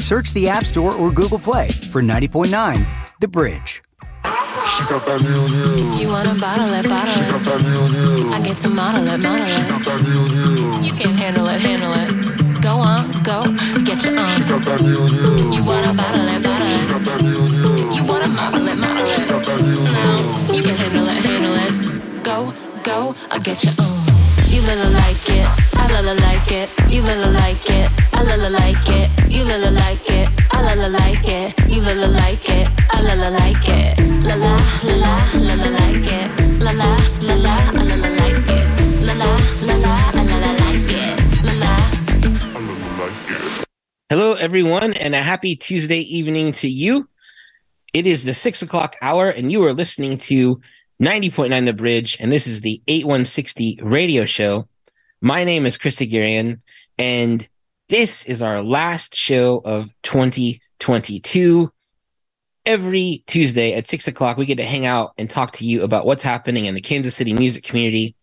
Search the App Store or Google Play for 90.9 The Bridge. She got that new. You wanna bottle it, bottle She got that new. I get to model it, model She got that new. You can handle it, handle it. Go on, go, get your She got that new. You wanna bottle it, bottle She got that new. You wanna model it, model She got that new you can handle it, handle it. Go, go, I get your own. You like it, I lila like it. You little like it, I lila like it. You little like it, I lila like it. You little like it, I lila like it. La la, la la, la la like it. La la, la la, I lila like it. La la, la la, I lila like it. La la. Hello, everyone, and a happy Tuesday evening to you. It is the six o'clock hour, and you are listening to 90.9 The Bridge, and this is the 8160 radio show. My name is Chris Haghirian, and this is our last show of 2022. Every Tuesday at six o'clock, we get to hang out and talk to you about what's happening in the Kansas City music community.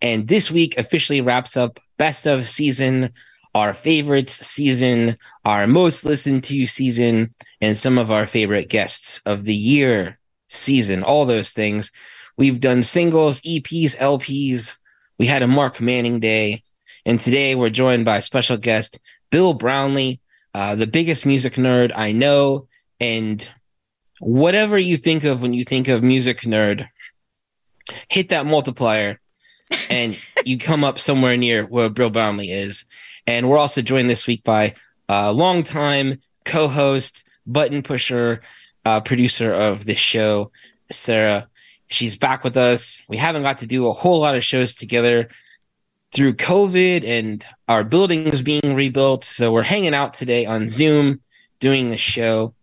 And this week officially wraps up best of season our favorites season, our most listened to season, and some of our favorite guests of the year season, all those things. We've done singles, EPs, LPs. We had a Mark Manning day. And today we're joined by special guest Bill Brownlee, uh, the biggest music nerd I know. And whatever you think of when you think of music nerd, hit that multiplier and you come up somewhere near where Bill Brownlee is. And we're also joined this week by a longtime co-host, button pusher, uh, producer of this show, Sarah. She's back with us. We haven't got to do a whole lot of shows together through COVID and our building is being rebuilt. So we're hanging out today on Zoom doing the show.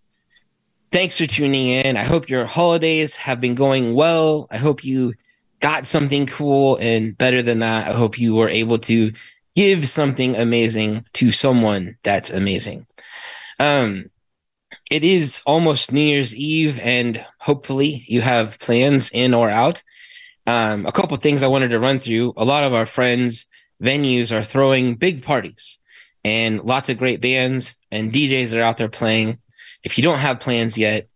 Thanks for tuning in. I hope your holidays have been going well. I hope you got something cool and better than that. I hope you were able to give something amazing to someone that's amazing. Um, it is almost New Year's Eve, and hopefully you have plans in or out. Um, a couple things I wanted to run through. A lot of our friends' venues are throwing big parties, and lots of great bands and DJs are out there playing. If you don't have plans yet,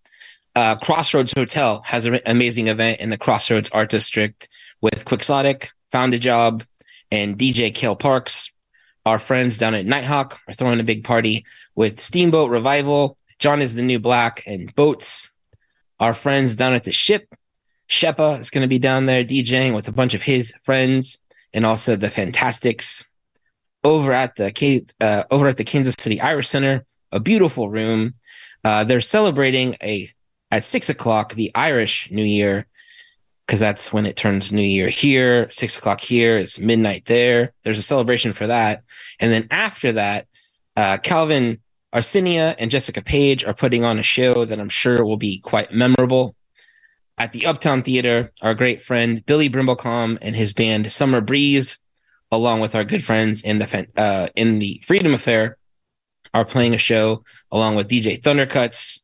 uh, Crossroads Hotel has an amazing event in the Crossroads Art District with Quixotic, Found a Job, and DJ Kale Parks. Our friends down at Nighthawk are throwing a big party with Steamboat Revival, John is the New Black, and Boats. Our friends down at the Ship, Shepa is going to be down there DJing with a bunch of his friends, and also the Fantastics. Over at the uh, over at the Kansas City Irish Center, a beautiful room. Uh, they're celebrating a at six o'clock the Irish New Year because that's when it turns New Year here. Six o'clock here is midnight there. There's a celebration for that. And then after that, uh, Calvin Arsenia and Jessica Page are putting on a show that I'm sure will be quite memorable. At the Uptown Theater, our great friend Billy Brimblecom and his band Summer Breeze, along with our good friends in the uh, in the Freedom Affair, are playing a show along with DJ Thundercuts,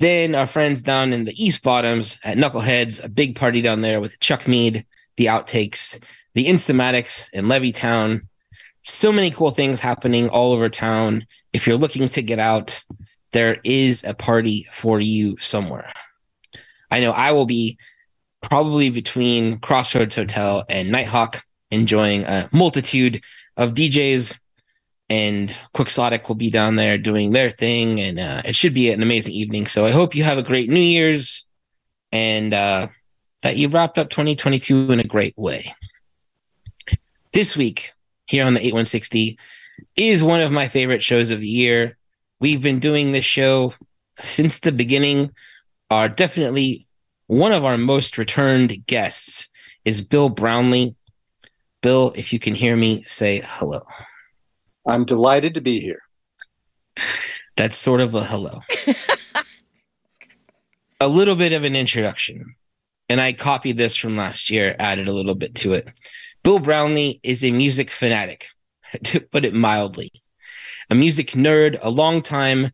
then our friends down in the East Bottoms at Knuckleheads, a big party down there with Chuck Mead, the Outtakes, the Instamatics in Levittown. So many cool things happening all over town. If you're looking to get out, there is a party for you somewhere. I know I will be probably between Crossroads Hotel and Nighthawk enjoying a multitude of DJs and Quixotic will be down there doing their thing, and uh, it should be an amazing evening. So I hope you have a great New Year's, and uh, that you wrapped up 2022 in a great way. This week here on the 8160 is one of my favorite shows of the year. We've been doing this show since the beginning. Are definitely one of our most returned guests is Bill Brownlee. Bill, if you can hear me, say hello. I'm delighted to be here. That's sort of a hello. a little bit of an introduction. And I copied this from last year, added a little bit to it. Bill Brownlee is a music fanatic, to put it mildly. A music nerd, a longtime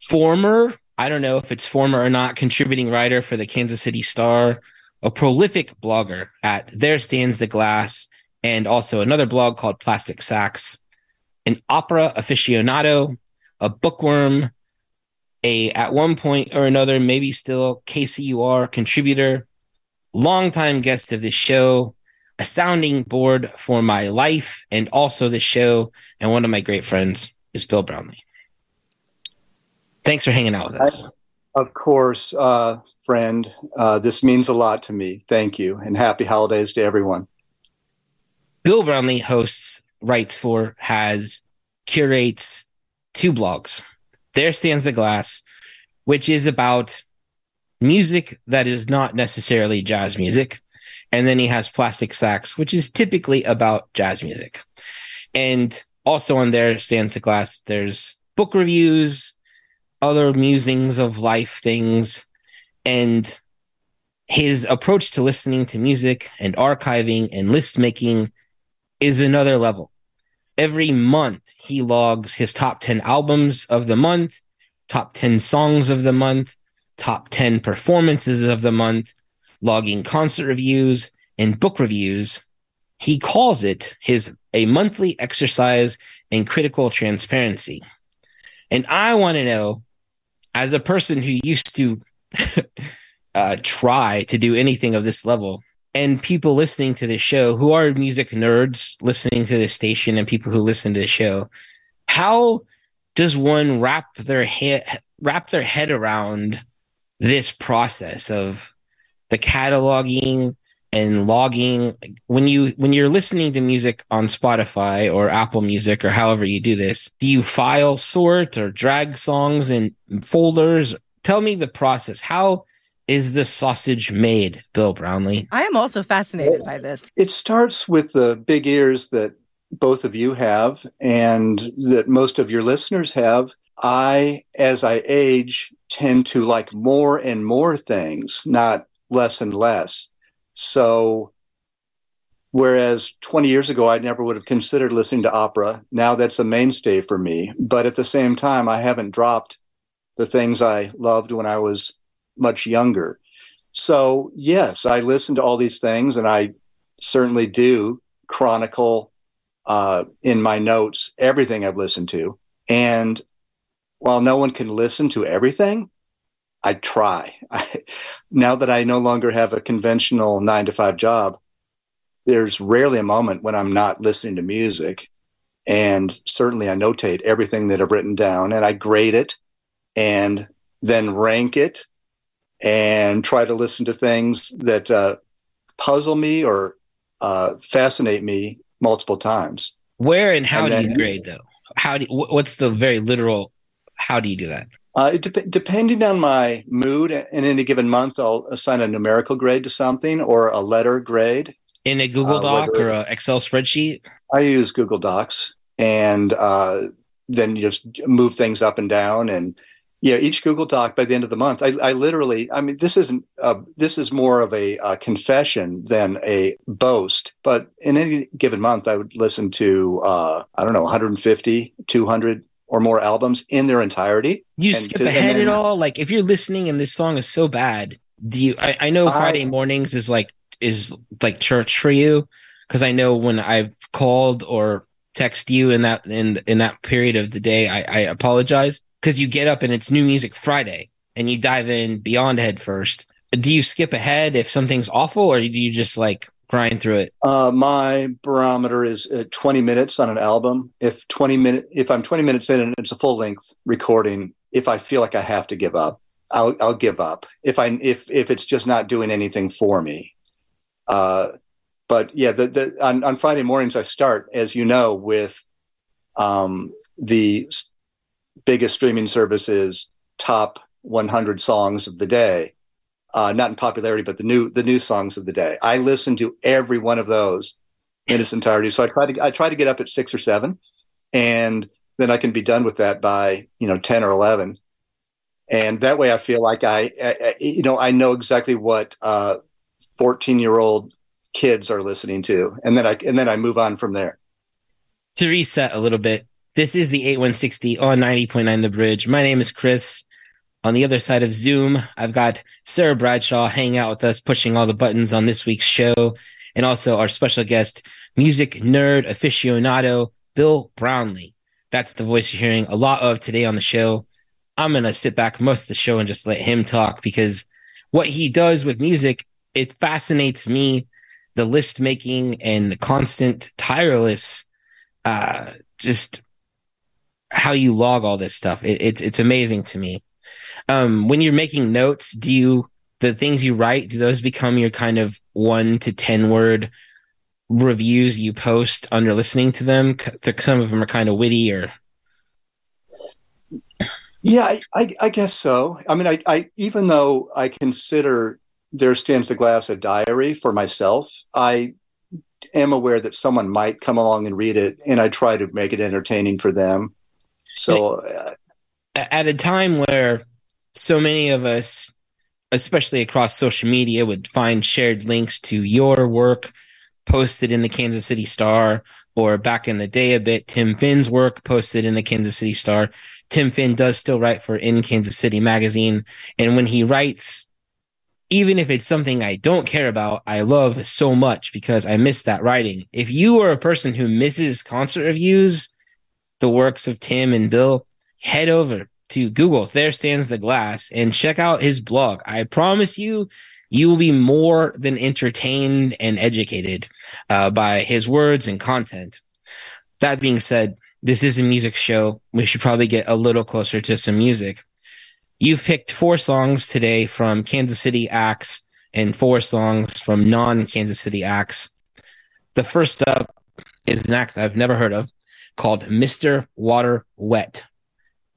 former, I don't know if it's former or not, contributing writer for the Kansas City Star, a prolific blogger at There Stands the Glass, and also another blog called Plastic Sax, an opera aficionado, a bookworm, a at one point or another, maybe still KCUR contributor, longtime guest of the show, a sounding board for my life and also the show, and one of my great friends is Bill Brownlee. Thanks for hanging out with us. Of course, uh, friend. Uh, this means a lot to me. Thank you, and happy holidays to everyone. Bill Brownlee hosts, writes for, has, curates two blogs. There stands the glass, which is about music that is not necessarily jazz music. And then he has Plastic Sax, which is typically about jazz music. And also on there stands the glass, there's book reviews, other musings of life things, and his approach to listening to music and archiving and list making is another level. Every month, he logs his top 10 albums of the month, top 10 songs of the month, top 10 performances of the month, logging concert reviews and book reviews. He calls it his a monthly exercise in critical transparency. And I want to know, as a person who used to uh, try to do anything of this level, and people listening to this show who are music nerds listening to this station and people who listen to the show, how does one wrap their head wrap their head around this process of the cataloging and logging when you when you're listening to music on Spotify or Apple Music or however you do this do you file sort or drag songs in folders tell me the process how is the sausage made Bill Brownlee I am also fascinated by this. It starts with the big ears that both of you have and that most of your listeners have. I, as I age, tend to like more and more things, not less and less. So, whereas 20 years ago, I never would have considered listening to opera, now that's a mainstay for me. But at the same time, I haven't dropped the things I loved when I was much younger. So, yes, I listen to all these things and I certainly do chronicle uh, in my notes everything I've listened to. And while no one can listen to everything, I try. I, now that I no longer have a conventional nine to five job, there's rarely a moment when I'm not listening to music. And certainly I notate everything that I've written down and I grade it and then rank it and try to listen to things that uh, puzzle me or uh, fascinate me multiple times. where and how And do you grade though how do wh- what's the very literal how do you do that Uh, it dep- depending on my mood, in any given month, I'll assign a numerical grade to something or a letter grade. in a Google Uh, Doc or a Excel spreadsheet I use Google Docs, and uh, then you just move things up and down, and yeah, each Google Doc by the end of the month, I, I literally, I mean, this isn't, uh, this is more of a, uh confession than a boast. But in any given month, I would listen to, uh, I don't know, 150, 200 or more albums in their entirety. You skip to- ahead then- at all? Like if you're listening and this song is so bad, do you I, I know I- Friday mornings is like is like church for you because I know when I've called or text you in that in in that period of the day, I, I apologize because you get up and it's new music Friday and you dive in beyond head first. Do you skip ahead if something's awful or do you just like grind through it? Uh, my barometer is uh, 20 minutes on an album. If 20 minute, if I'm 20 minutes in and it's a full length recording, if I feel like I have to give up, I'll, I'll give up. If I, if, if it's just not doing anything for me. Uh, but yeah, the, the, on, on Friday mornings, I start, as you know, with, um, the biggest streaming services top 100 songs of the day uh, not in popularity, but the new the new songs of the day. I listen to every one of those in its entirety. So I try to I try to get up at six or seven, and then I can be done with that by you know ten or eleven, and that way I feel like I, I you know I know exactly what fourteen year old kids are listening to, and then I and then I move on from there. to reset a little bit, this is the 8160 on 90.9 The Bridge. My name is Chris. On the other side of Zoom, I've got Sarah Bradshaw hanging out with us, pushing all the buttons on this week's show, and also our special guest, music nerd aficionado, Bill Brownlee. That's the voice you're hearing a lot of today on the show. I'm going to sit back most of the show and just let him talk because what he does with music, it fascinates me. The list making and the constant, tireless, uh, just how you log all this stuff. It, it's it's amazing to me. Um, when you're making notes, do you the things you write do those become your kind of one to ten word reviews you post under listening to them? Some of them are kind of witty or Yeah, I, I, I guess so. I mean, I, I even though I consider there stands the glass a diary for myself, I am aware that someone might come along and read it, and I try to make it entertaining for them. So uh, at a time where so many of us, especially across social media, would find shared links to your work posted in the Kansas City Star, or back in the day a bit, Tim Finn's work posted in the Kansas City Star. Tim Finn does still write for In Kansas City magazine. And when he writes, even if it's something I don't care about, I love so much because I miss that writing. If you are a person who misses concert reviews, the works of Tim and Bill, head over to Google's There Stands the Glass and check out his blog. I promise you, you will be more than entertained and educated uh, by his words and content. That being said, this is a music show. We should probably get a little closer to some music. You've picked four songs today from Kansas City acts and four songs from non Kansas City acts. The first up is an act I've never heard of called Mr. Water Wet.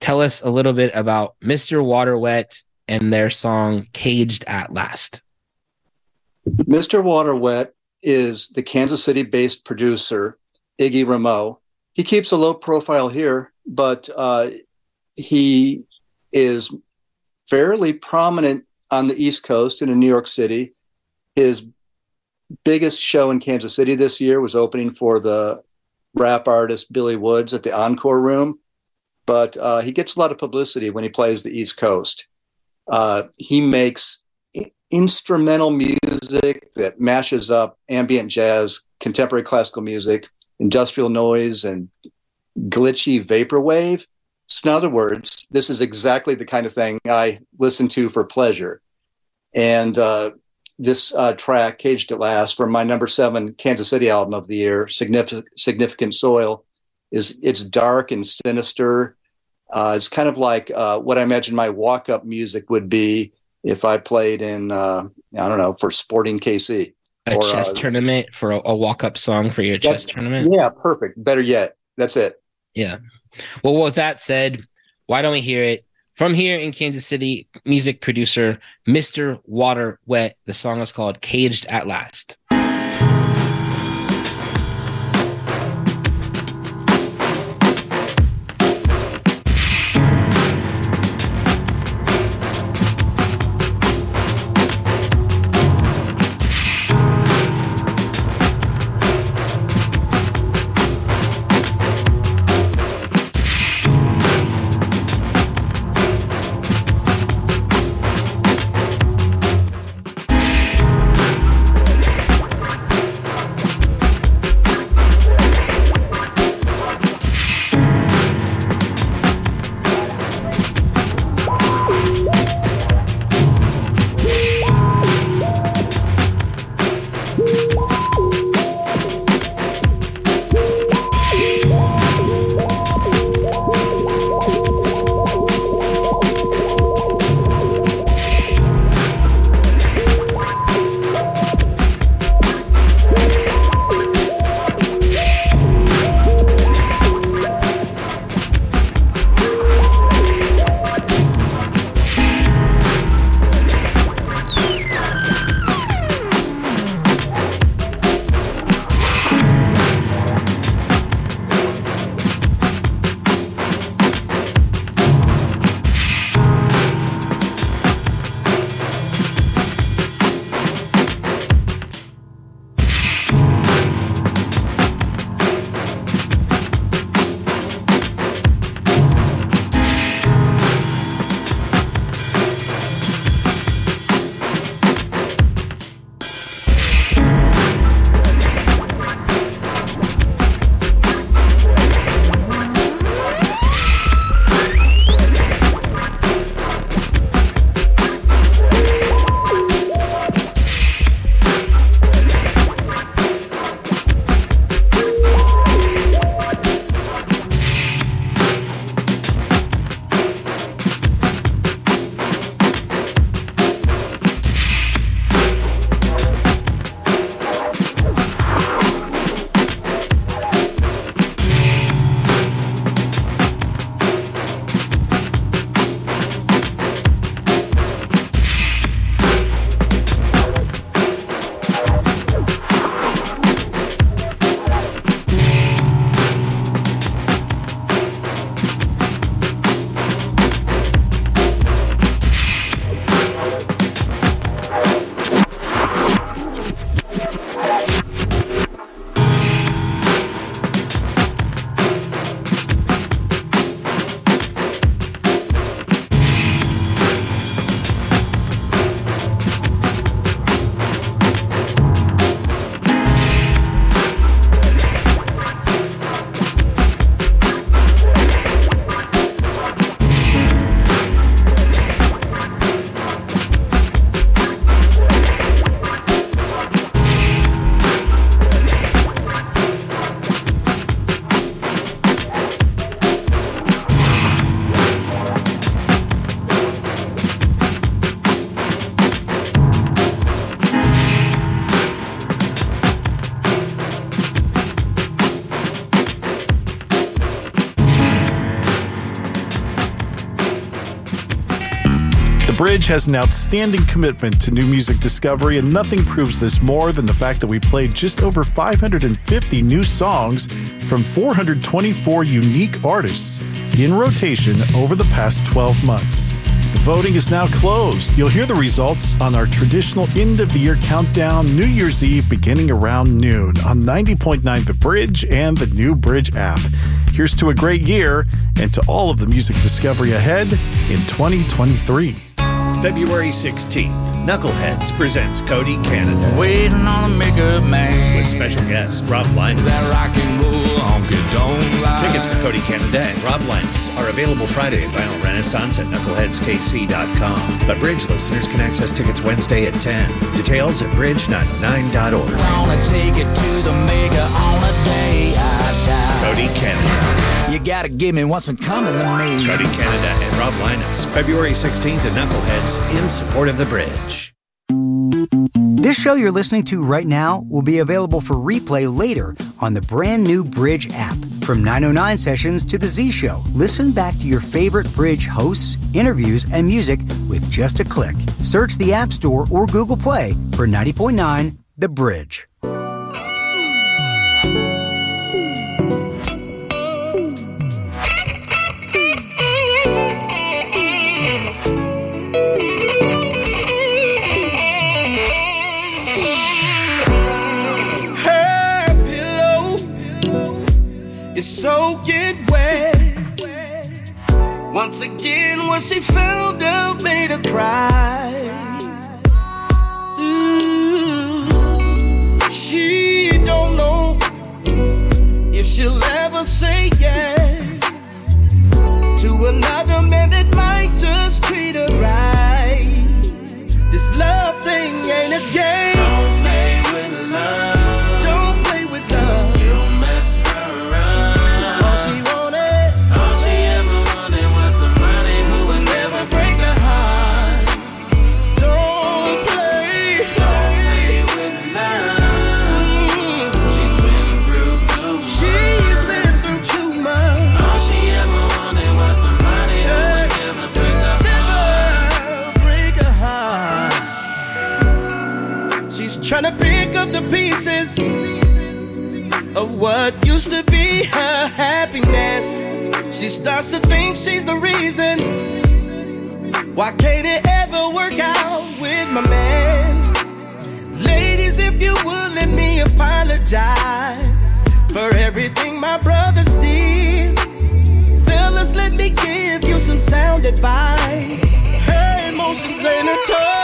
Tell us a little bit about Mr. Water Wet and their song Caged at Last. Mr. Water Wet is the Kansas City based producer, Iggy Rameau. He keeps a low profile here, but uh, he is fairly prominent on the East Coast and in New York City. His biggest show in Kansas City this year was opening for the rap artist Billy Woods at the Encore Room, but uh, he gets a lot of publicity when he plays the East Coast. Uh, he makes instrumental music that mashes up ambient jazz, contemporary classical music, industrial noise, and glitchy vaporwave. So, in other words, this is exactly the kind of thing I listen to for pleasure. And uh, this uh, track, Caged at Last, from my number seven Kansas City album of the year, Significant, Significant Soil, is it's dark and sinister. Uh, it's kind of like uh, what I imagine my walk up music would be if I played in, uh, I don't know, for Sporting KC. A Or, chess uh, tournament for a, a walk up song for your chess tournament. Yeah, perfect. Better yet, that's it. Yeah. Well, with that said, why don't we hear it from here in Kansas City? Music producer Mr. Water Wet. The song is called Caged at Last. Bridge has an outstanding commitment to new music discovery, and nothing proves this more than the fact that we played just over 550 new songs from 424 unique artists in rotation over the past 12 months. The voting is now closed. You'll hear the results on our traditional end of the year countdown New Year's Eve beginning around noon on 90.9 The Bridge and the new Bridge app. Here's to a great year and to all of the music discovery ahead in 2023. February 16th, Knuckleheads presents Cody Canada Waiting on a makeup man. with special guest Rob Linus. That rock and roll honky don't lie. Tickets for Cody Canada and Rob Linus are available Friday at Vinyl Renaissance at knuckleheadskc.com. But Bridge listeners can access tickets Wednesday at 10. Details at bridge99.org. Wanna take it to the maker on a day I die. Cody Canada. You gotta give me what's been coming to me. Cody Canada and Rob Linus, February 16th at Knuckleheads in support of the Bridge. This show you're listening to right now will be available for replay later on the brand new Bridge app. From 909 sessions to The Z Show, listen back to your favorite Bridge hosts, interviews, and music with just a click. Search the App Store or Google Play for 90.9 The Bridge. Once again, what she found out made her cry. Ooh. She don't know if she'll ever say yes to another man that might just treat her right. This love thing ain't a game. What used to be her happiness. She starts to think she's the reason. Why can't it ever work out with my man? Ladies, if you would let me apologize for everything my brothers did. Fellas, let me give you some sound advice. Her emotions ain't a toy.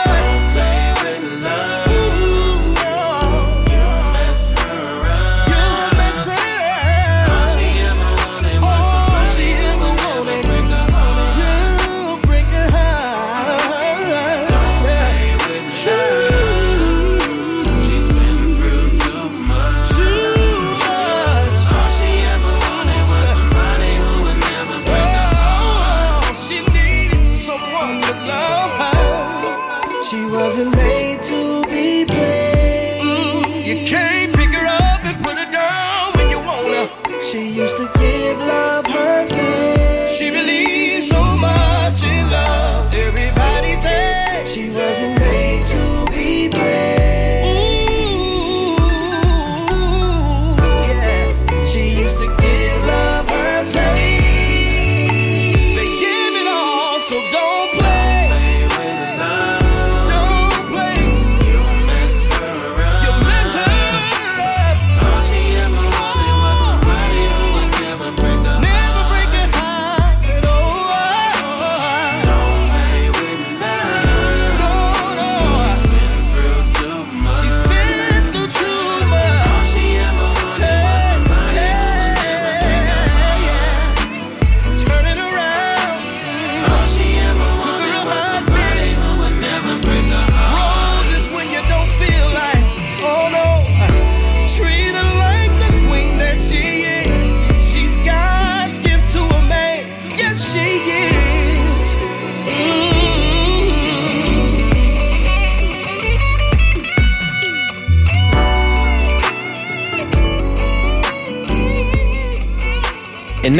Made to be played. Mm, you can't pick her up and put her down when you wanna. She used to give love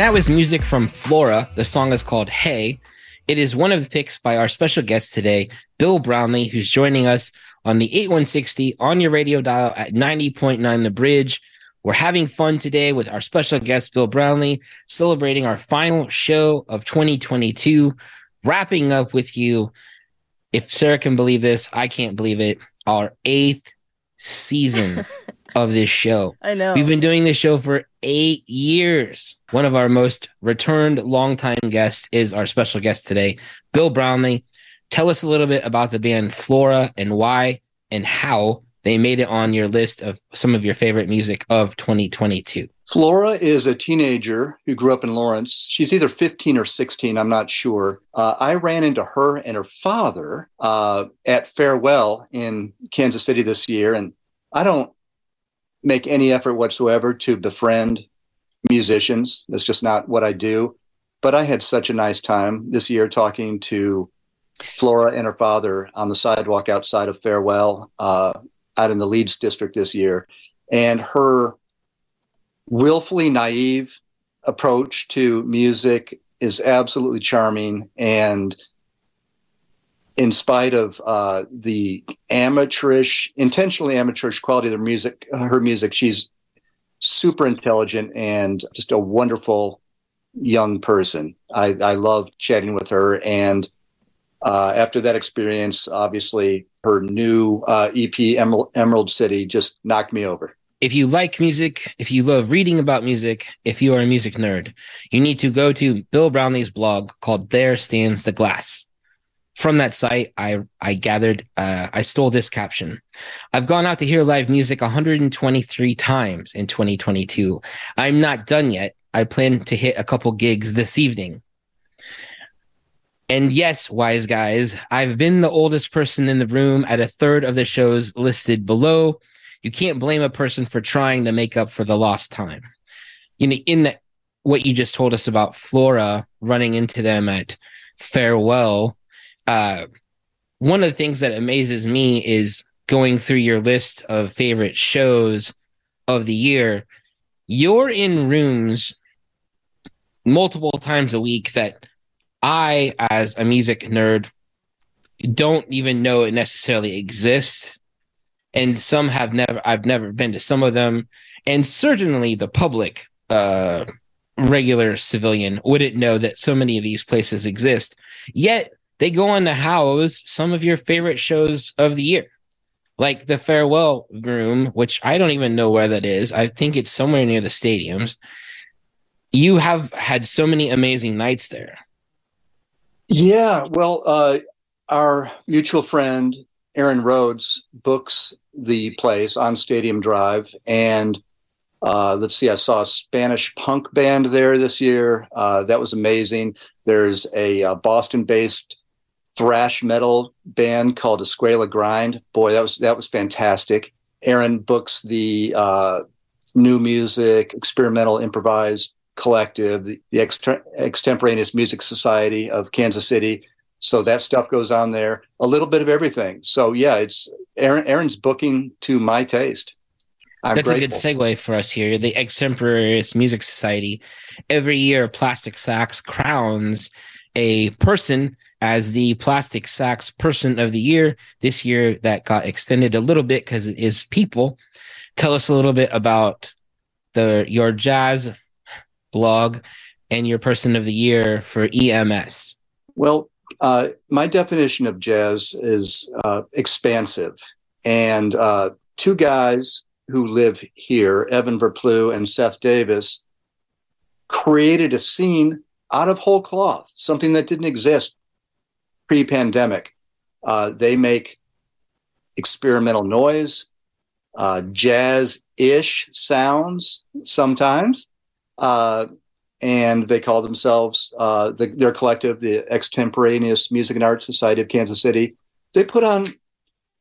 that was music from Flora. The song is called Hey. It is one of the picks by our special guest today, Bill Brownlee, who's joining us on the 8160 on your radio dial at 90.9 The Bridge. We're having fun today with our special guest, Bill Brownlee, celebrating our final show of 2022, wrapping up with you. If Sarah can believe this, I can't believe it. Our eighth season of this show. I know. We've been doing this show for eight years. One of our most returned longtime guests is our special guest today, Bill Brownlee. Tell us a little bit about the band Flora and why and how they made it on your list of some of your favorite music of 2022. Flora is a teenager who grew up in Lawrence. She's either 15 or 16, I'm not sure. Uh, I ran into her and her father uh, at Farewell in Kansas City this year, and I don't make any effort whatsoever to befriend musicians. That's just not what I do. But I had such a nice time this year talking to Flora and her father on the sidewalk outside of Farewell, uh, out in the Leeds district this year. And her willfully naive approach to music is absolutely charming. And in spite of uh, the amateurish, intentionally amateurish quality of the music, her music, she's super intelligent and just a wonderful young person. I, I love chatting with her. And uh, after that experience, obviously, her new uh, EP, Emerald City, just knocked me over. If you like music, if you love reading about music, if you are a music nerd, you need to go to Bill Brownlee's blog called There Stands the Glass. From that site, I I gathered, uh, I stole this caption. I've gone out to hear live music 123 times in 2022. I'm not done yet. I plan to hit a couple gigs this evening. And yes, wise guys, I've been the oldest person in the room at a third of the shows listed below. You can't blame a person for trying to make up for the lost time. You know, in the, what you just told us about Flora running into them at farewell, uh, one of the things that amazes me is going through your list of favorite shows of the year. You're in rooms multiple times a week that I, as a music nerd, don't even know it necessarily exists. And some have never, I've never been to some of them. And certainly the public, uh, regular civilian wouldn't know that so many of these places exist. Yet they go on to house some of your favorite shows of the year, like the farewell room, which I don't even know where that is. I think it's somewhere near the stadiums. You have had so many amazing nights there. Yeah, well, uh, our mutual friend Aaron Rhodes books the place on Stadium Drive, and uh, let's see, I saw a Spanish punk band there this year. Uh, that was amazing. There's a uh, Boston-based thrash metal band called Escuela Grind. Boy, that was that was fantastic. Aaron books the uh, new music, experimental improvised collective, the, the Extra- extemporaneous music society of Kansas City. So that stuff goes on there. A little bit of everything. So yeah, it's Aaron. Aaron's booking to my taste. I'm That's grateful. a good segue for us here. The Extemporaneous Music Society. Every year, Plastic Sax crowns a person as the Plastic Sax Person of the Year. This year, that got extended a little bit because it is people. Tell us a little bit about the your jazz blog and your Person of the Year for EMS. Well, uh, my definition of jazz is uh, expansive, and uh, two guys who live here, Evan Verploegh and Seth Davis, created a scene out of whole cloth, something that didn't exist pre-pandemic. Uh, they make experimental noise, uh, jazz-ish sounds sometimes, uh, and they call themselves uh, the, their collective, the Extemporaneous Music and Art Society of Kansas City. They put on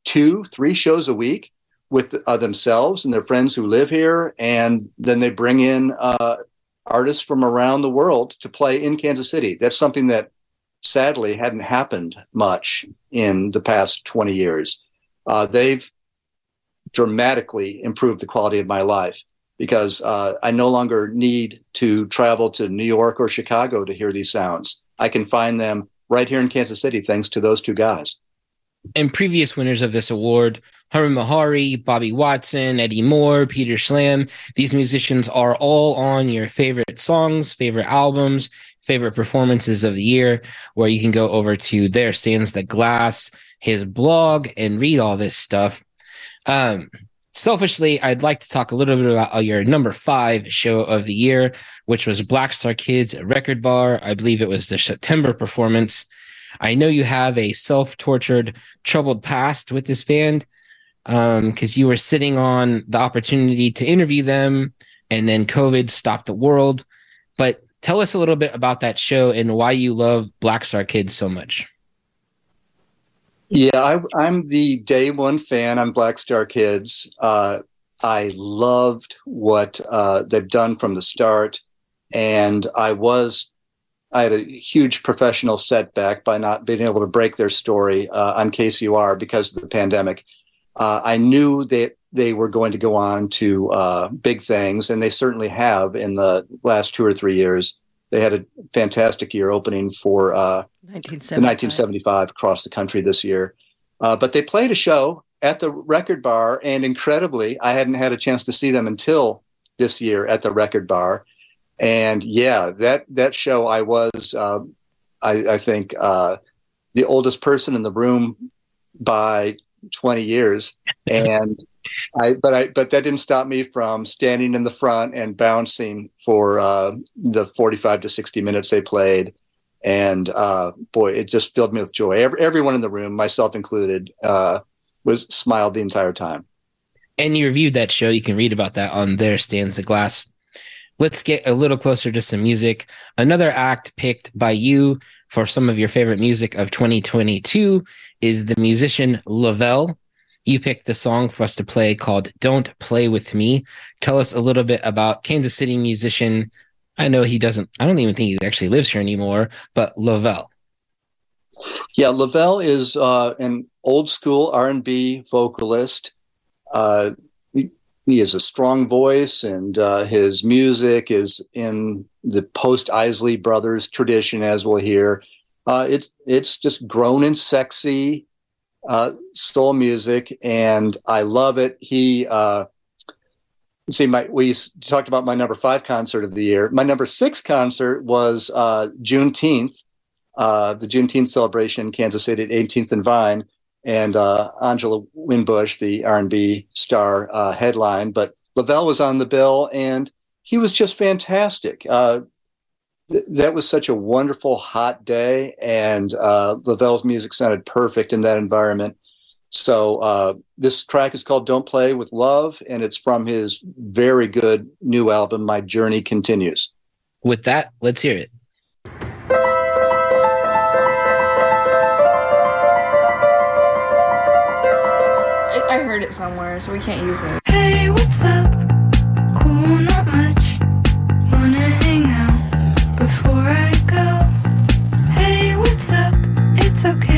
two, three shows a week with uh, themselves and their friends who live here, and then they bring in uh, artists from around the world to play in Kansas City. That's something that sadly hadn't happened much in the past 20 years. Uh, they've dramatically improved the quality of my life because uh, I no longer need to travel to New York or Chicago to hear these sounds. I can find them right here in Kansas City, thanks to those two guys. And previous winners of this award, Hermon Mehari, Bobby Watson, Eddie Moore, Peter Schlamb, these musicians are all on your favorite songs, favorite albums, favorite performances of the year, where you can go over to There Stands the Glass, his blog, and read all this stuff. Um, selfishly, I'd like to talk a little bit about uh, your number five show of the year, which was Black Star Kids Record Bar. I believe it was the September performance. I know you have a self tortured, troubled past with this band um, because you were sitting on the opportunity to interview them and then COVID stopped the world. But tell us a little bit about that show and why you love Black Star Kids so much. Yeah, I, I'm the day one fan on Black Star Kids. Uh, I loved what uh, they've done from the start, and I was I had a huge professional setback by not being able to break their story uh, on KCUR because of the pandemic. Uh, I knew that they were going to go on to uh, big things, and they certainly have in the last two or three years. They had a fantastic year opening for uh, the 1975 across the country this year. Uh, but they played a show at the record bar, and incredibly, I hadn't had a chance to see them until this year at the record bar. And yeah, that that show, I was, uh, I, I, think, uh, the oldest person in the room by 20 years, and I, but I, but that didn't stop me from standing in the front and bouncing for uh, the 45 to 60 minutes they played. And uh, boy, it just filled me with joy. Every, everyone in the room, myself included, uh, was smiled the entire time. And you reviewed that show. You can read about that on There Stands the Glass. Let's get a little closer to some music. Another act picked by you for some of your favorite music of 2022 is the musician Lavelle you picked the song for us to play called Don't Play With Me. Tell us a little bit about Kansas City musician. I know he doesn't, I don't even think he actually lives here anymore, but Lavelle. Yeah, Lavelle is uh, an old school R&B vocalist. Uh, he, he has a strong voice, and uh, his music is in the post Isley Brothers tradition, as we'll hear. Uh, it's it's just grown and sexy uh, soul music, and I love it. He, uh, see, my we talked about my number five concert of the year. My number six concert was uh, Juneteenth, uh, the Juneteenth celebration in Kansas City at 18th and Vine, and uh, Angela Winbush, the R&B star, uh, headline. But Lavelle was on the bill, and he was just fantastic. Uh, that was such a wonderful hot day, and uh, Lavelle's music sounded perfect in that environment. So uh, this track is called "Don't Play with Love," and it's from his very good new album, "My Journey Continues." With that, let's hear it. I heard it somewhere, so we can't use it. Hey, what's up? Before I go? Hey, what's up? It's okay,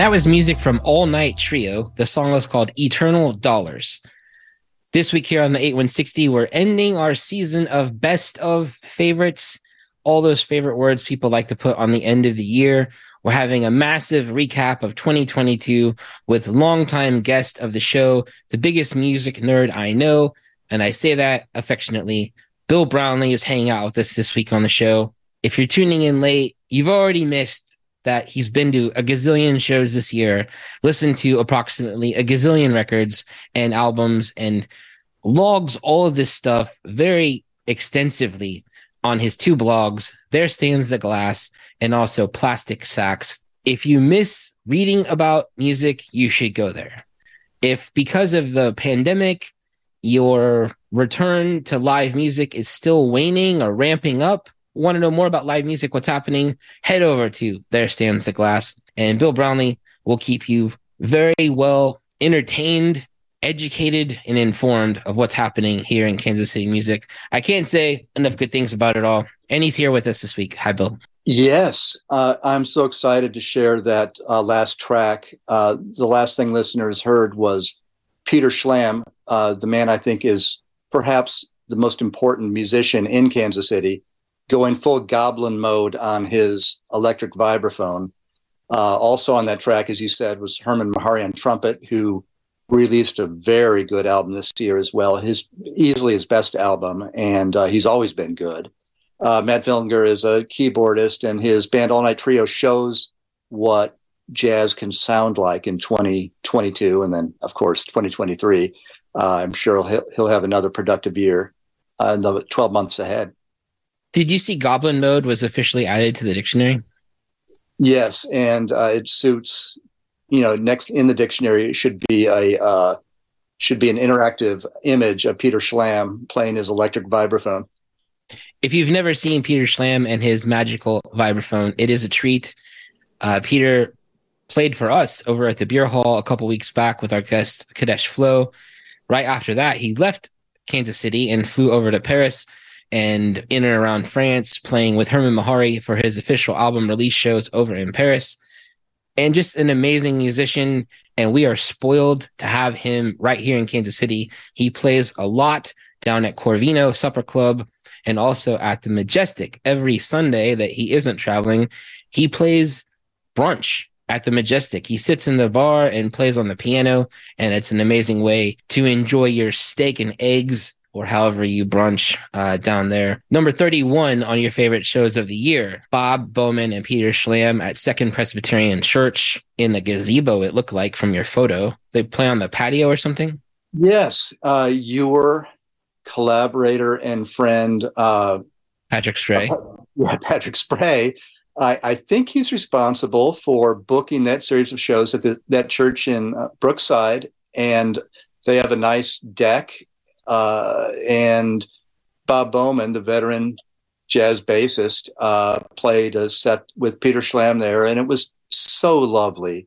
that was music from All Night Trio. The song was called Eternal Dollars. This week here on the 8160, we're ending our season of best of favorites. All those favorite words people like to put on the end of the year. We're having a massive recap of 2022 with longtime guest of the show, the biggest music nerd I know. And I say that affectionately. Bill Brownlee is hanging out with us this week on the show. If you're tuning in late, you've already missed that he's been to a gazillion shows this year, listened to approximately a gazillion records and albums, and logs all of this stuff very extensively on his two blogs, There Stands the Glass and also Plastic Sax. If you miss reading about music, you should go there. If because of the pandemic, your return to live music is still waning or ramping up, want to know more about live music, what's happening, head over to There Stands the Glass. And Bill Brownlee will keep you very well entertained, educated, and informed of what's happening here in Kansas City music. I can't say enough good things about it all. And he's here with us this week. Hi, Bill. Yes, uh, I'm so excited to share that uh, last track. Uh, the last thing listeners heard was Peter Schlamb, uh, the man I think is perhaps the most important musician in Kansas City, going full goblin mode on his electric vibraphone. Uh, also on that track, as you said, was Hermon Mehari on trumpet, who released a very good album this year as well. His easily his best album, and uh, he's always been good. Uh, Matt Villinger is a keyboardist, and his band All Night Trio shows what jazz can sound like in 2022, and then of course 2023. Uh, I'm sure he'll he'll have another productive year uh, in the 12 months ahead. Did you see Goblin Mode was officially added to the dictionary? Yes, and uh, it suits. You know, next in the dictionary it should be a uh, should be an interactive image of Peter Schlamb playing his electric vibraphone. If you've never seen Peter Schlamb and his magical vibraphone, it is a treat. Uh, Peter played for us over at the beer hall a couple weeks back with our guest Kadesh Flow. Right after that, he left Kansas City and flew over to Paris and in and around France, playing with Hermon Mehari for his official album release shows over in Paris. And just an amazing musician. And we are spoiled to have him right here in Kansas City. He plays a lot down at Corvino Supper Club and also at the Majestic every Sunday that he isn't traveling. He plays brunch at the Majestic. He sits in the bar and plays on the piano, and it's an amazing way to enjoy your steak and eggs or however you brunch uh, down there. Number 31 on your favorite shows of the year Bob Bowman and Peter Schlamb at Second Presbyterian Church in the gazebo, it looked like from your photo. They play on the patio or something? Yes. Uh, your collaborator and friend, uh, Patrick Spray. yeah, Patrick Spray. I, I, think he's responsible for booking that series of shows at the, that church in uh, Brookside. And they have a nice deck uh, and Bob Bowman, the veteran jazz bassist, uh, played a set with Peter Schlamb there, and it was so lovely.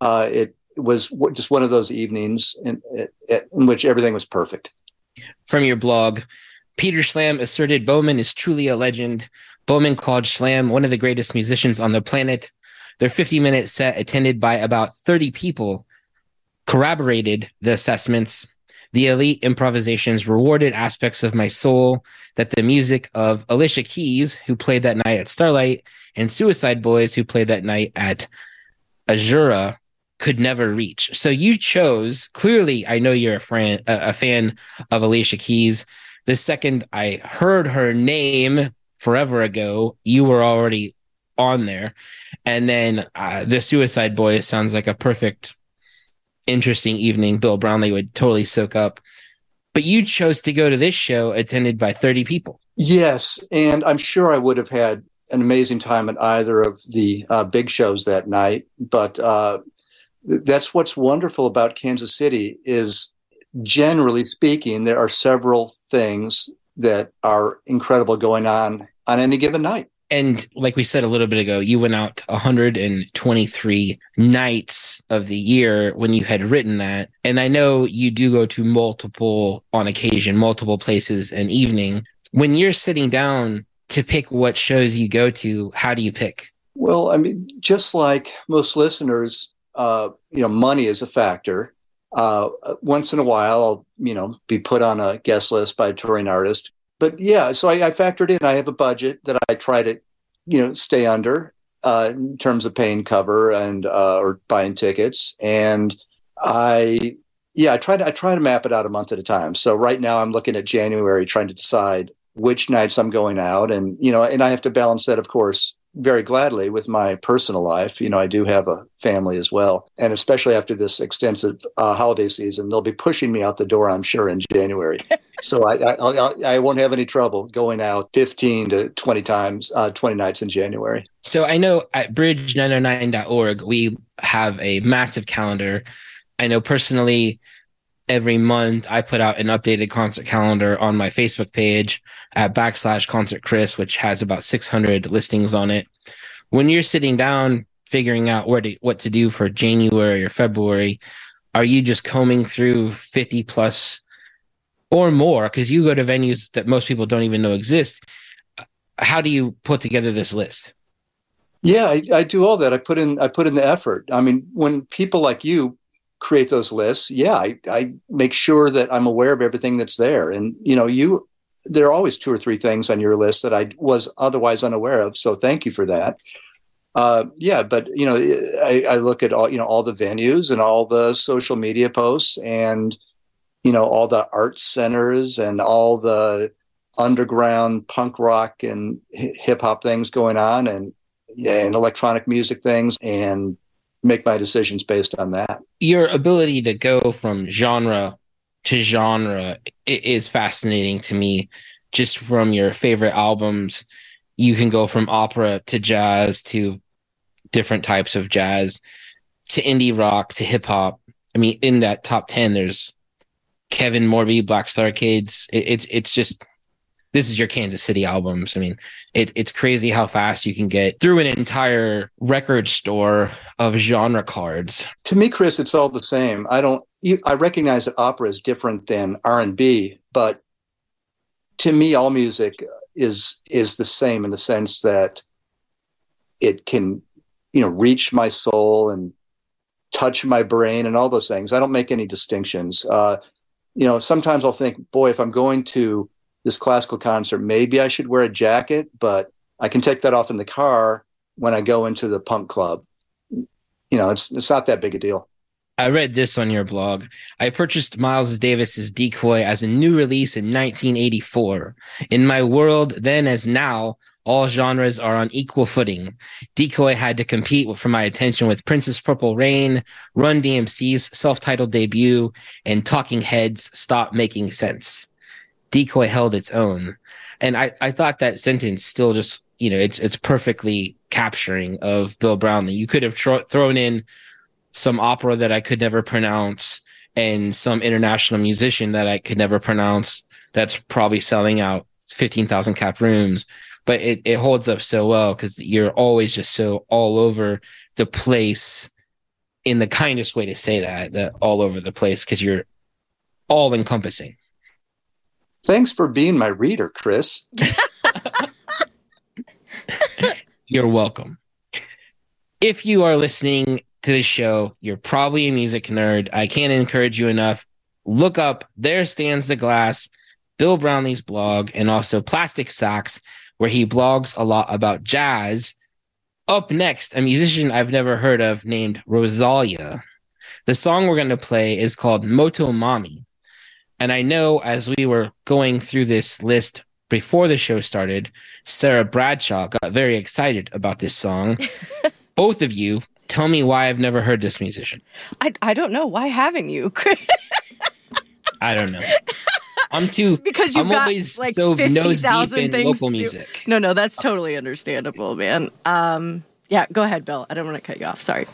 Uh, it was just one of those evenings in, in which everything was perfect. From your blog, Peter Schlamb asserted Bowman is truly a legend. Bowman called Schlamb one of the greatest musicians on the planet. Their 50 minute set, attended by about 30 people, corroborated the assessments the elite improvisations rewarded aspects of my soul that the music of Alicia Keys, who played that night at Starlight, and Suicide Boys, who played that night at Azura, could never reach. So you chose clearly. I know you're a fan, a fan of Alicia Keys. The second I heard her name forever ago, you were already on there, and then uh, the Suicide Boys sounds like a perfect interesting evening Bill Brownlee would totally soak up. But you chose to go to this show attended by 30 people. Yes. And I'm sure I would have had an amazing time at either of the uh, big shows that night. But uh, that's what's wonderful about Kansas City is generally speaking, there are several things that are incredible going on on any given night and like we said a little bit ago, you went out 123 nights of the year when you had written that. And I know you do go to multiple on occasion, multiple places an evening. When you're sitting down to pick what shows you go to, how do you pick? Well, I mean, just like most listeners, uh, you know money is a factor. Uh, once in a while, I'll you know be put on a guest list by a touring artist. But yeah, so I, I factored in. I have a budget that I try to you know stay under uh, in terms of paying cover and uh, or buying tickets, and I yeah I try to I try to map it out a month at a time. So right now I'm looking at January, trying to decide which nights I'm going out, and you know, and I have to balance that, of course, very gladly with my personal life. You know, I do have a family as well, and especially after this extensive uh, holiday season, they'll be pushing me out the door, I'm sure, in January. so I, I, I, won't have any trouble going out 15 to 20 times, uh, 20 nights in January. So I know at bridge909.org, we have a massive calendar. I know personally, every month I put out an updated concert calendar on my Facebook page at backslash concert Chris, which has about 600 listings on it. When you're sitting down figuring out where to, what to do for January or February, are you just combing through 50 plus or more? Because you go to venues that most people don't even know exist. How do you put together this list? Yeah, I, I do all that. I put in I put in the effort. I mean, when people like you create those lists, yeah, I, I make sure that I'm aware of everything that's there. And you know, you there are always two or three things on your list that I was otherwise unaware of. So thank you for that. Uh, yeah, but you know, I, I look at all you know all the venues and all the social media posts and you know all the art centers and all the underground punk rock and hip hop things going on and and electronic music things and make my decisions based on that. Your ability to go from genre to genre is fascinating to me. Just from your favorite albums, you can go from opera to jazz to different types of jazz to indie rock to hip hop. I mean, in that top 10, there's Kevin Morby, Blackstarkids. It, it's it's just this is your Kansas City albums. I mean, it, it's crazy how fast you can get through an entire record store of genre cards. To me, Chris, it's all the same. I don't. You, I recognize that opera is different than R and B, but to me, all music is is the same in the sense that it can, you know, reach my soul and touch my brain and all those things. I don't make any distinctions. Uh, you know, sometimes I'll think, boy, if I'm going to this classical concert, maybe I should wear a jacket, but I can take that off in the car when I go into the punk club. You know, it's it's not that big a deal. I read this on your blog. I purchased Miles Davis's Decoy as a new release in 1984. In my world, then as now, all genres are on equal footing. Decoy had to compete for my attention with Prince's Purple Rain, Run DMC's self-titled debut, and Talking Heads Stop Making Sense. Decoy held its own. And I, I thought that sentence still just, you know, it's it's perfectly capturing of Bill Brownlee. You could have thrown in some opera that I could never pronounce and some international musician that I could never pronounce that's probably selling out 15,000 cap rooms. But it, it holds up so well because you're always just so all over the place in the kindest way to say that, that all over the place because you're all encompassing. Thanks for being my reader, Chris. You're welcome. If you are listening to the show, you're probably a music nerd. I can't encourage you enough. Look up There Stands the Glass, Bill Brownlee's blog, and also Plastic Sax, where he blogs a lot about jazz. Up next, a musician I've never heard of named Rosalia. The song we're going to play is called Motomami. And I know as we were going through this list before the show started, Sarah Bradshaw got very excited about this song. Both of you, tell me why I've never heard this musician. I, I don't know. Why haven't you? I don't know. I'm too because you've I'm got always like so fifty nose deep in things. local to do. music. No, no, that's totally understandable, man. Um, yeah, go ahead, Bill. I don't want to cut you off. Sorry.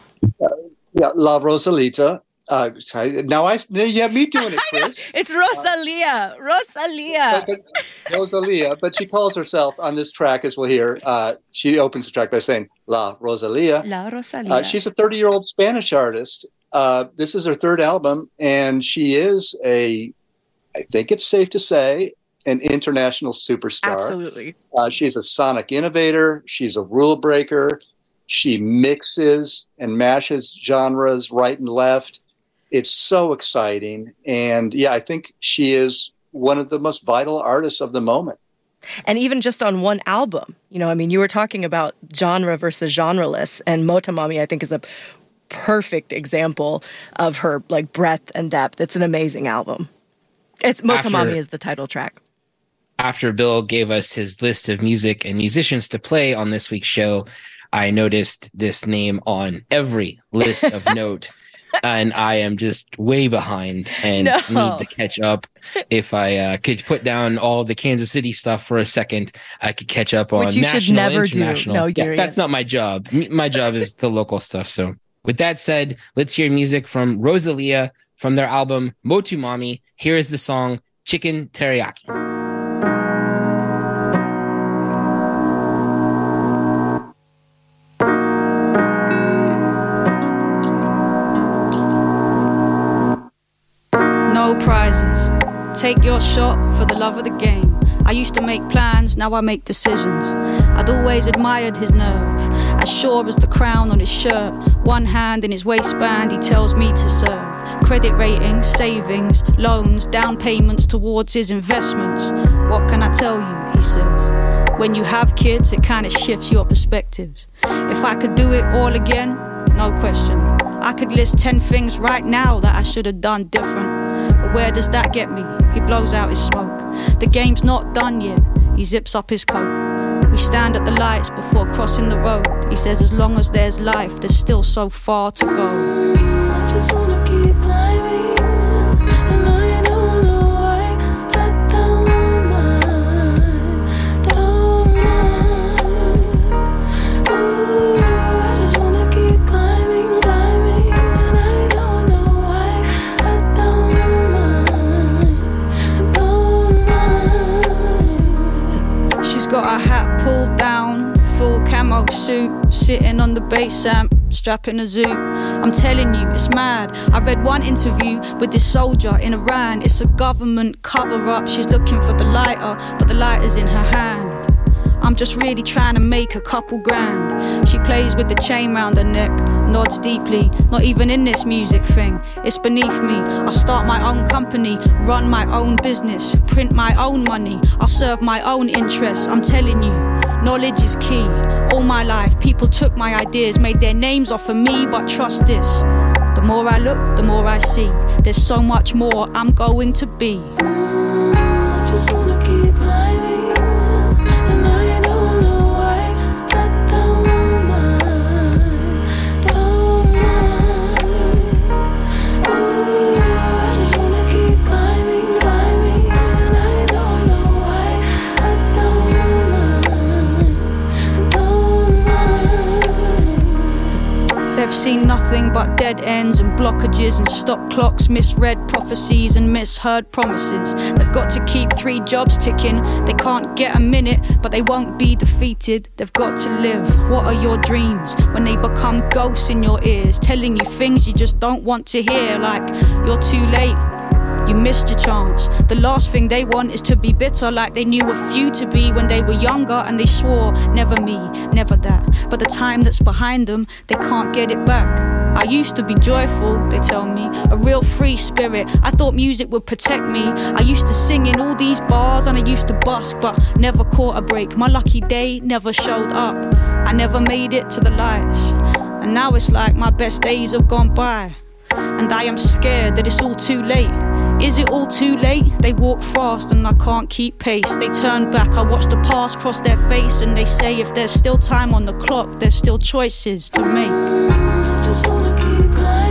Yeah, La Rosalita. Uh, sorry, now I now you have me doing it, Chris. It's Rosalia. Rosalia. But- but Rosalia, but she calls herself on this track, as we'll hear. Uh, she opens the track by saying La Rosalia. La Rosalia. Uh, she's a 30 year old Spanish artist. Uh, this is her third album, and she is a, I think it's safe to say, an international superstar. Absolutely. Uh, she's a sonic innovator. She's a rule breaker. She mixes and mashes genres right and left. It's so exciting. And yeah, I think she is one of the most vital artists of the moment. And even just on one album, you know, I mean, you were talking about genre versus genreless, and Motomami, I think, is a perfect example of her like breadth and depth. It's an amazing album. It's Motomami After- is the title track. after Bill gave us his list of music and musicians to play on this week's show, I noticed this name on every list of note. And I am just way behind and No. need to catch up. If I uh, could put down all the Kansas City stuff for a second, I could catch up on Which you should national, never do. international. No, yeah, that's not my job. My job is the local stuff. So, with that said, let's hear music from Rosalia from their album Motomami. Here is the song Chicken Teriyaki. Take your shot for the love of the game. I used to make plans, now I make decisions. I'd always admired his nerve, as sure as the crown on his shirt. One hand in his waistband, he tells me to serve. Credit ratings, savings, loans, down payments towards his investments. What can I tell you? He says. When you have kids, it kind of shifts your perspectives. If I could do it all again, no question. I could list 10 things right now that I should have done different. Where does that get me? He blows out his smoke. The game's not done yet. He zips up his coat. We stand at the lights before crossing the road. He says, as long as there's life, there's still so far to go. I just wanna keep climbing, sitting on the bass amp, strapping a zoo. I'm telling you, it's mad. I read one interview with this soldier in Iran. It's a government cover up. She's looking for the lighter, but the lighter's in her hand. I'm just really trying to make a couple grand. She plays with the chain round her neck, nods deeply, not even in this music thing. It's beneath me. I'll start my own company, run my own business, print my own money. I'll serve my own interests. I'm telling you, knowledge is key. All my life, people took my ideas, made their names off of me, but trust this. The more I look, the more I see. There's so much more I'm going to be. They've seen nothing but dead ends and blockages and stop clocks, misread prophecies and misheard promises. They've got to keep three jobs ticking. They can't get a minute, but they won't be defeated. They've got to live. What are your dreams when they become ghosts in your ears, telling you things you just don't want to hear? Like, you're too late. You missed your chance. The last thing they want is to be bitter like they knew a few to be when they were younger and they swore, never me, never that. But the time that's behind them, they can't get it back. I used to be joyful, they tell me, a real free spirit. I thought music would protect me. I used to sing in all these bars and I used to busk, but never caught a break. My lucky day never showed up. I never made it to the lights. And now it's like my best days have gone by. And I am scared that it's all too late. Is it all too late? They walk fast and I can't keep pace. They turn back, I watch the past cross their face, and they say if there's still time on the clock, there's still choices to make. I just wanna keep climbing,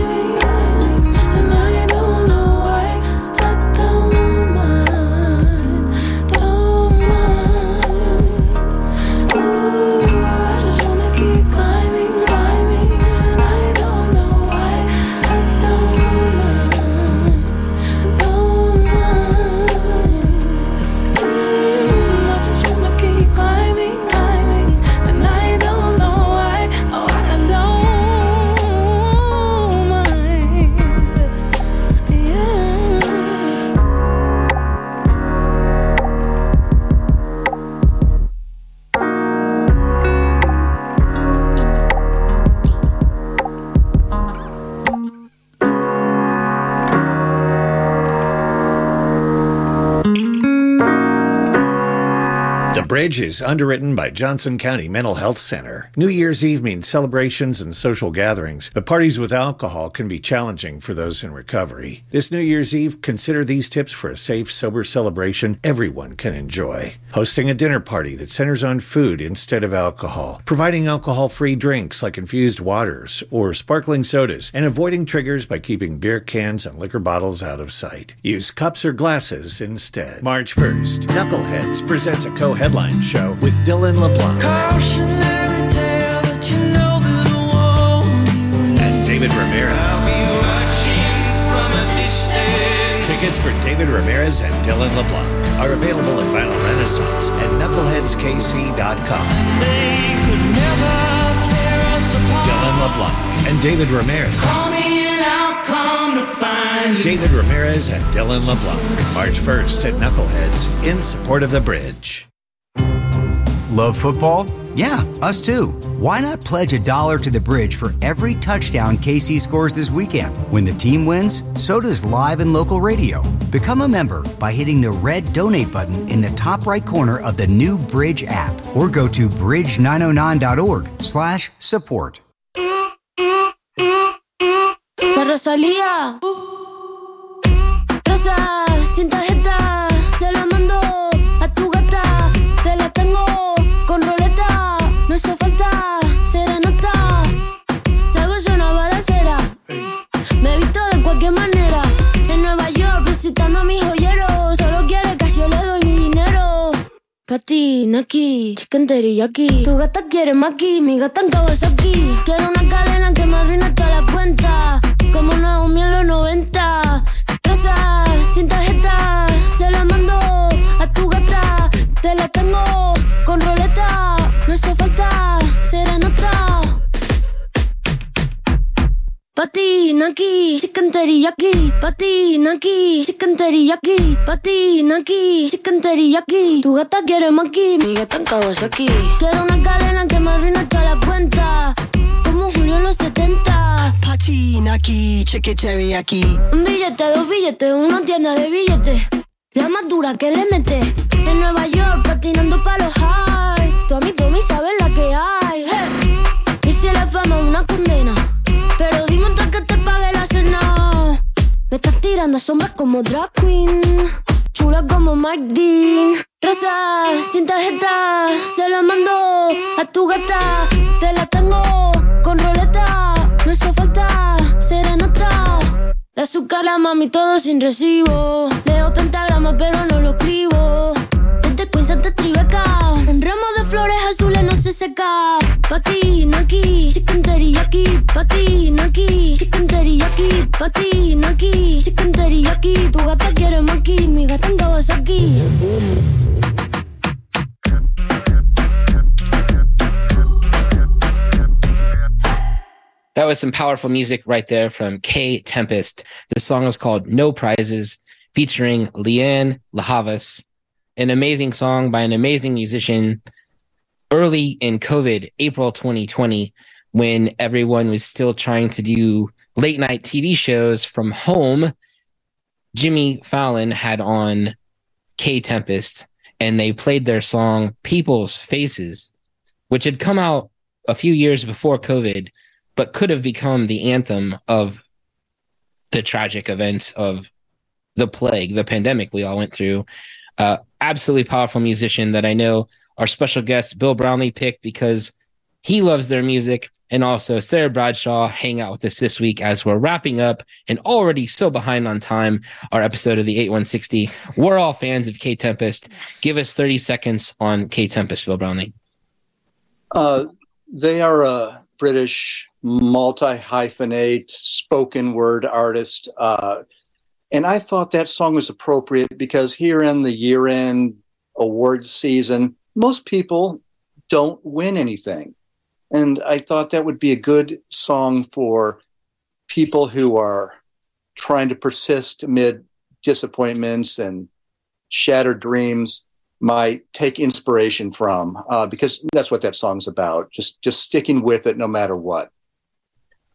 Bridge is underwritten by Johnson County Mental Health Center. New Year's Eve means celebrations and social gatherings, but parties with alcohol can be challenging for those in recovery. This New Year's Eve, consider these tips for a safe, sober celebration everyone can enjoy. Hosting a dinner party that centers on food instead of alcohol, providing alcohol free drinks like infused waters or sparkling sodas, and avoiding triggers by keeping beer cans and liquor bottles out of sight. Use cups or glasses instead. March 1st, Knuckleheads presents a co headline show with Dylan LeBlanc and David Ramirez. Tickets for David Ramirez and Dylan LeBlanc are available at Vinyl Renaissance and knuckleheadskc.com. Dylan LeBlanc and David Ramirez. David Ramirez and Dylan LeBlanc. March 1st at Knuckleheads in support of the bridge. Love football? Yeah, us too. Why not pledge a dollar to the bridge for every touchdown KC scores this weekend? When the team wins, so does live and local radio. Become a member by hitting the red donate button in the top right corner of the new Bridge app or go to bridge909.org slash support. La Rosalía. Rosa, sin tarjeta, Pati, Naki, chicken teriyaki. Tu gata quiere maki, mi gata en Kawasaki. Quiero una cadena que me arruine toda la cuenta. Como Naomi en los 90. Rosa, sin tarjeta, se la mando a tu gata. Te la tengo con roleta, no hizo falta Pati, Naki, chicken teriyaki. Pati, Naki, chicken teriyaki. Pati, Naki, chicken teriyaki. Tu gata quiere maki, mi gata en Kawasaki. Quiero una cadena que me arruine toda la cuenta. Como Julio en los 70. Pati, Naki, chicken teriyaki. Un billete, dos billetes, una tienda de billetes. La más dura que le mete. En Nueva York, patinando pa' los highs. Tu amigo Tommy sabe la que hay. hey. Y si la fama es una condena. Dime antes que te pague la cena. Me estás tirando sombras como drag queen. Chula como Mike Dean. Rosa, sin tarjeta, se la mando a tu gata. Te la tengo con roleta. No hizo falta serenata. De azúcar la mami todo sin recibo. Leo pentagrama pero no lo escribo. Tribeca. Un ramo de flores azules no se seca. Naki, chicken teriyaki. Naki, chicken teriyaki. Naki, chicken teriyaki. Tu gata quiere mi gata Kawasaki. That was some powerful music right there from Kae Tempest. The song is called No Prizes, featuring Leanne Lahavas, an amazing song by an amazing musician early in COVID, April 2020, when everyone was still trying to do late night TV shows from home. Jimmy Fallon had on Kae Tempest and they played their song People's Faces, which had come out a few years before COVID, but could have become the anthem of the tragic events of the plague, the pandemic we all went through. Uh, absolutely powerful musician that I know our special guest, Bill Brownlee, picked because he loves their music. And also, Sarah Bradshaw hang out with us this week as we're wrapping up and already so behind on time our episode of the 8160. We're all fans of Kae Tempest. Give us 30 seconds on Kae Tempest, Bill Brownlee. Uh, they are a British multi hyphenate spoken word artist. Uh, and I thought that song was appropriate because here in the year end awards season, most people don't win anything. And I thought that would be a good song for people who are trying to persist amid disappointments and shattered dreams might take inspiration from uh, because that's what that song's about just just sticking with it no matter what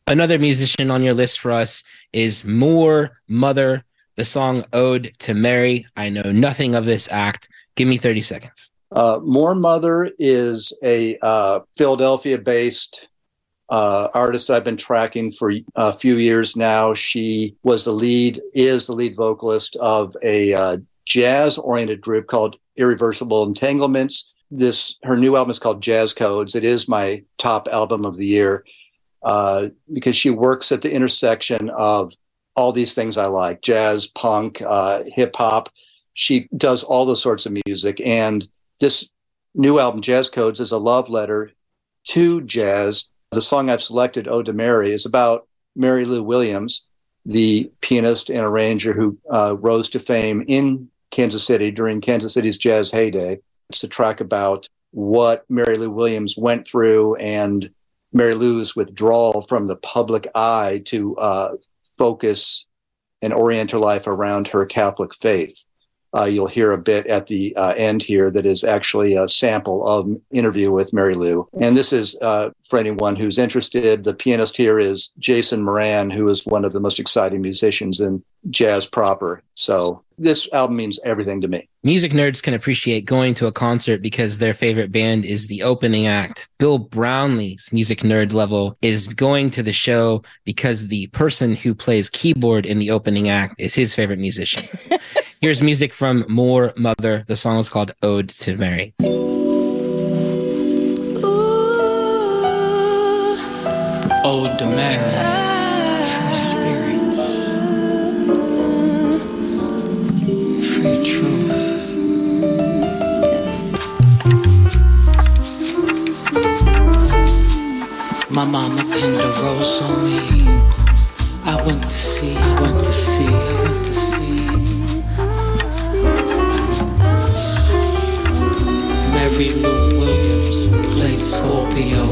Another musician on your list for us is Moor Mother, the song Ode to Mary. I know nothing of this act. Give me 30 seconds. Uh, Moor Mother is a uh, Philadelphia based uh, artist I've been tracking for a few years now. She was the lead, is the lead vocalist of a uh, jazz oriented group called Irreversible Entanglements. This her new album is called Jazz Codes. It is my top album of the year uh, because she works at the intersection of all these things I like: jazz, punk, uh, hip hop. She does all those sorts of music, and this new album, Jazz Codes, is a love letter to jazz. The song I've selected, "Ode to Mary," is about Mary Lou Williams, the pianist and arranger who uh, rose to fame in Kansas City during Kansas City's jazz heyday. It's a track about what Mary Lou Williams went through and Mary Lou's withdrawal from the public eye to uh, focus and orient her life around her Catholic faith. Uh, you'll hear a bit at the uh, end here that is actually a sample of interview with Mary Lou. And this is uh, for anyone who's interested. The pianist here is Jason Moran, who is one of the most exciting musicians in jazz proper. So this album means everything to me. Music nerds can appreciate going to a concert because their favorite band is the opening act. Bill Brownlee's music nerd level is going to the show because the person who plays keyboard in the opening act is his favorite musician. Here's music from Moor Mother. The song is called Ode to Mary. Ode to Mary. My mama pinned a rose on me. I went to see, I went to see, I went to see. Mary Lou Williams played Scorpio.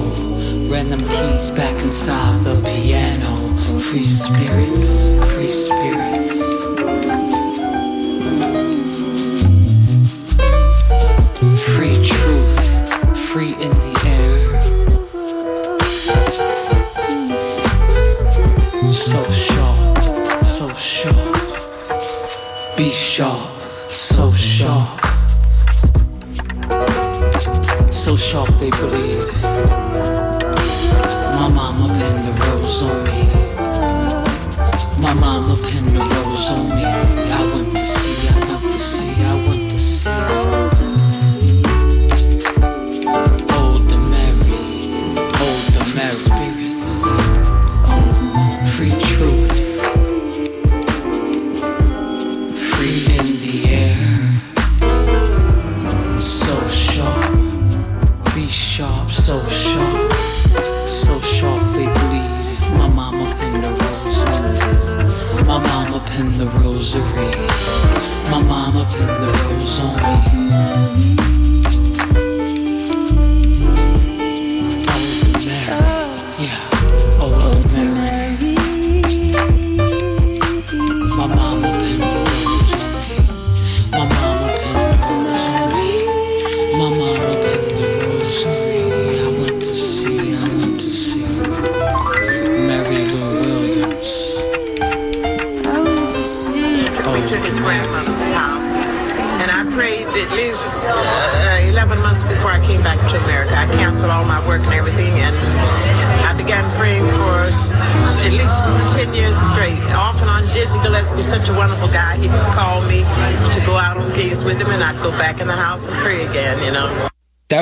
Ran them keys back inside the piano. Free spirits, free spirits. Free truth, free in the air. So sharp, so sharp. Be sharp, so sharp. So sharp they bleed. My mama pinned a rose on me. My mama pinned a rose on me.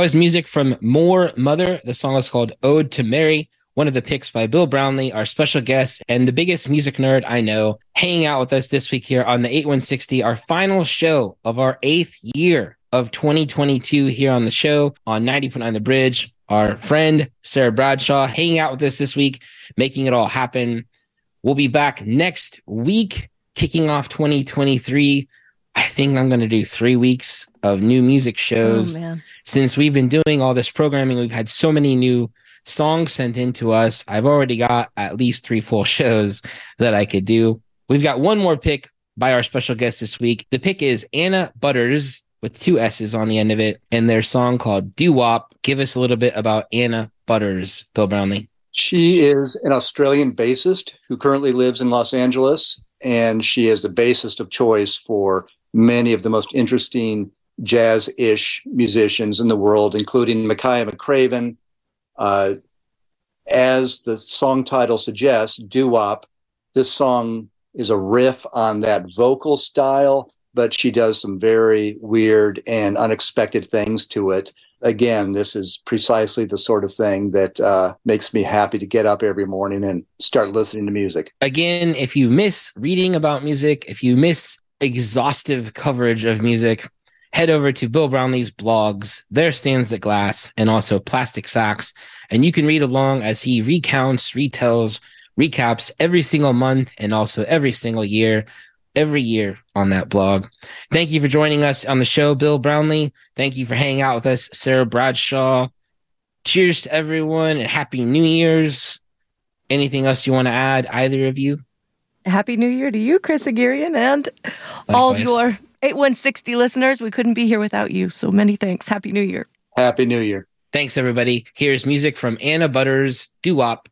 Was music from Moor Mother. The song is called Ode to Mary, one of the picks by Bill Brownlee, our special guest and the biggest music nerd I know, hanging out with us this week here on the 8160, our final show of our eighth year of 2022 here on the show on 90.9 The Bridge. Our friend Sarah Bradshaw hanging out with us this week, making it all happen. We'll be back next week, kicking off 2023. I think I'm going to do three weeks of new music oh, shows Oh, man. Since we've been doing all this programming, we've had so many new songs sent in to us. I've already got at least three full shows that I could do. We've got one more pick by our special guest this week. The pick is Anna Butterss with two S's on the end of it and their song called Doo Wop. Give us a little bit about Anna Butterss, Bill Brownlee. She is an Australian bassist who currently lives in Los Angeles, and she is the bassist of choice for many of the most interesting jazz ish musicians in the world, including Makaya McCraven. Uh, as the song title suggests, doo wop. This song is a riff on that vocal style, but she does some very weird and unexpected things to it. Again, this is precisely the sort of thing that uh, makes me happy to get up every morning and start listening to music. Again, if you miss reading about music, if you miss exhaustive coverage of music, head over to Bill Brownlee's blogs, There Stands the Glass, and also Plastic Sax. And you can read along as he recounts, retells, recaps every single month and also every single year, every year on that blog. Thank you for joining us on the show, Bill Brownlee. Thank you for hanging out with us, Sarah Bradshaw. Cheers to everyone and happy New Year's. Anything else you want to add, either of you? Happy New Year to you, Chris Haghirian, and all your 8160 listeners. We couldn't be here without you. So many thanks. Happy New Year. Happy New Year. Thanks, everybody. Here's music from Anna Butterss, Doo Wop.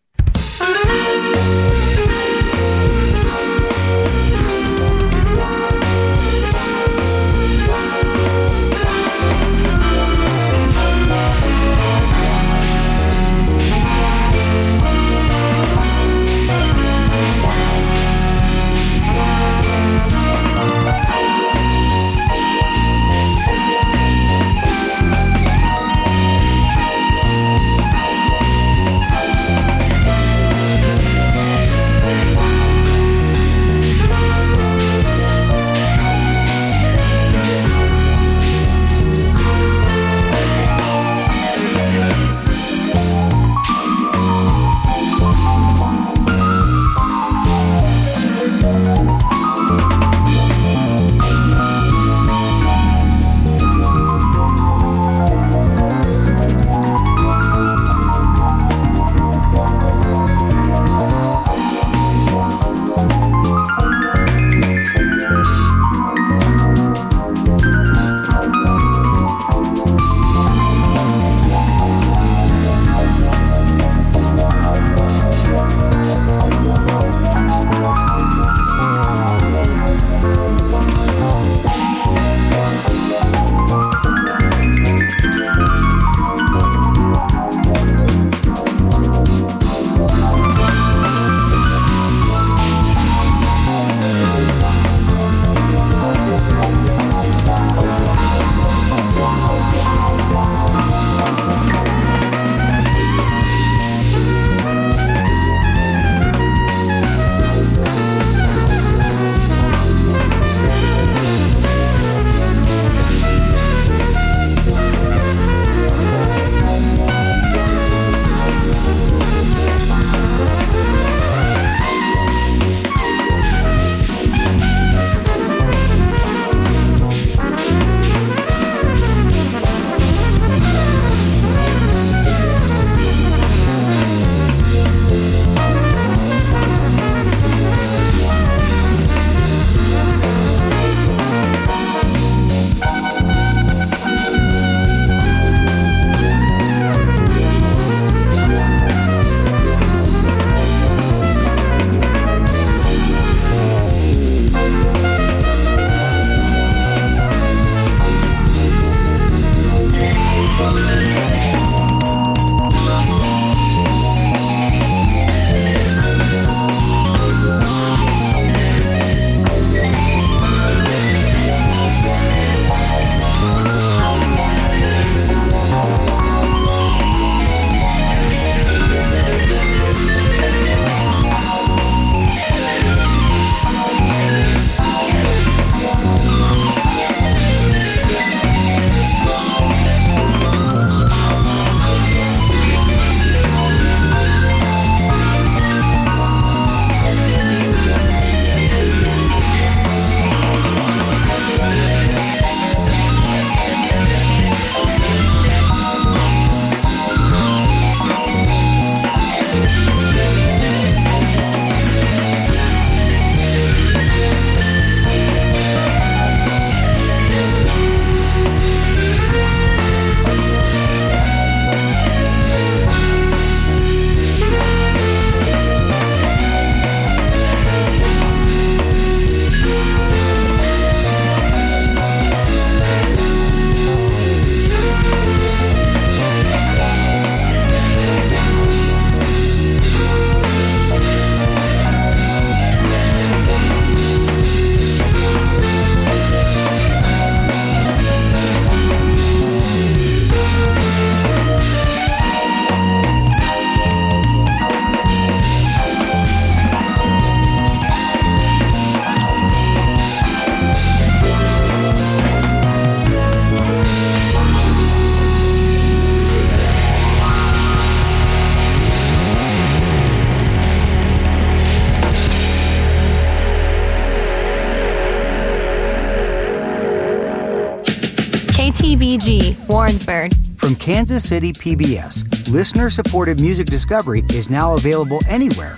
From Kansas City PBS, listener supported music discovery is now available anywhere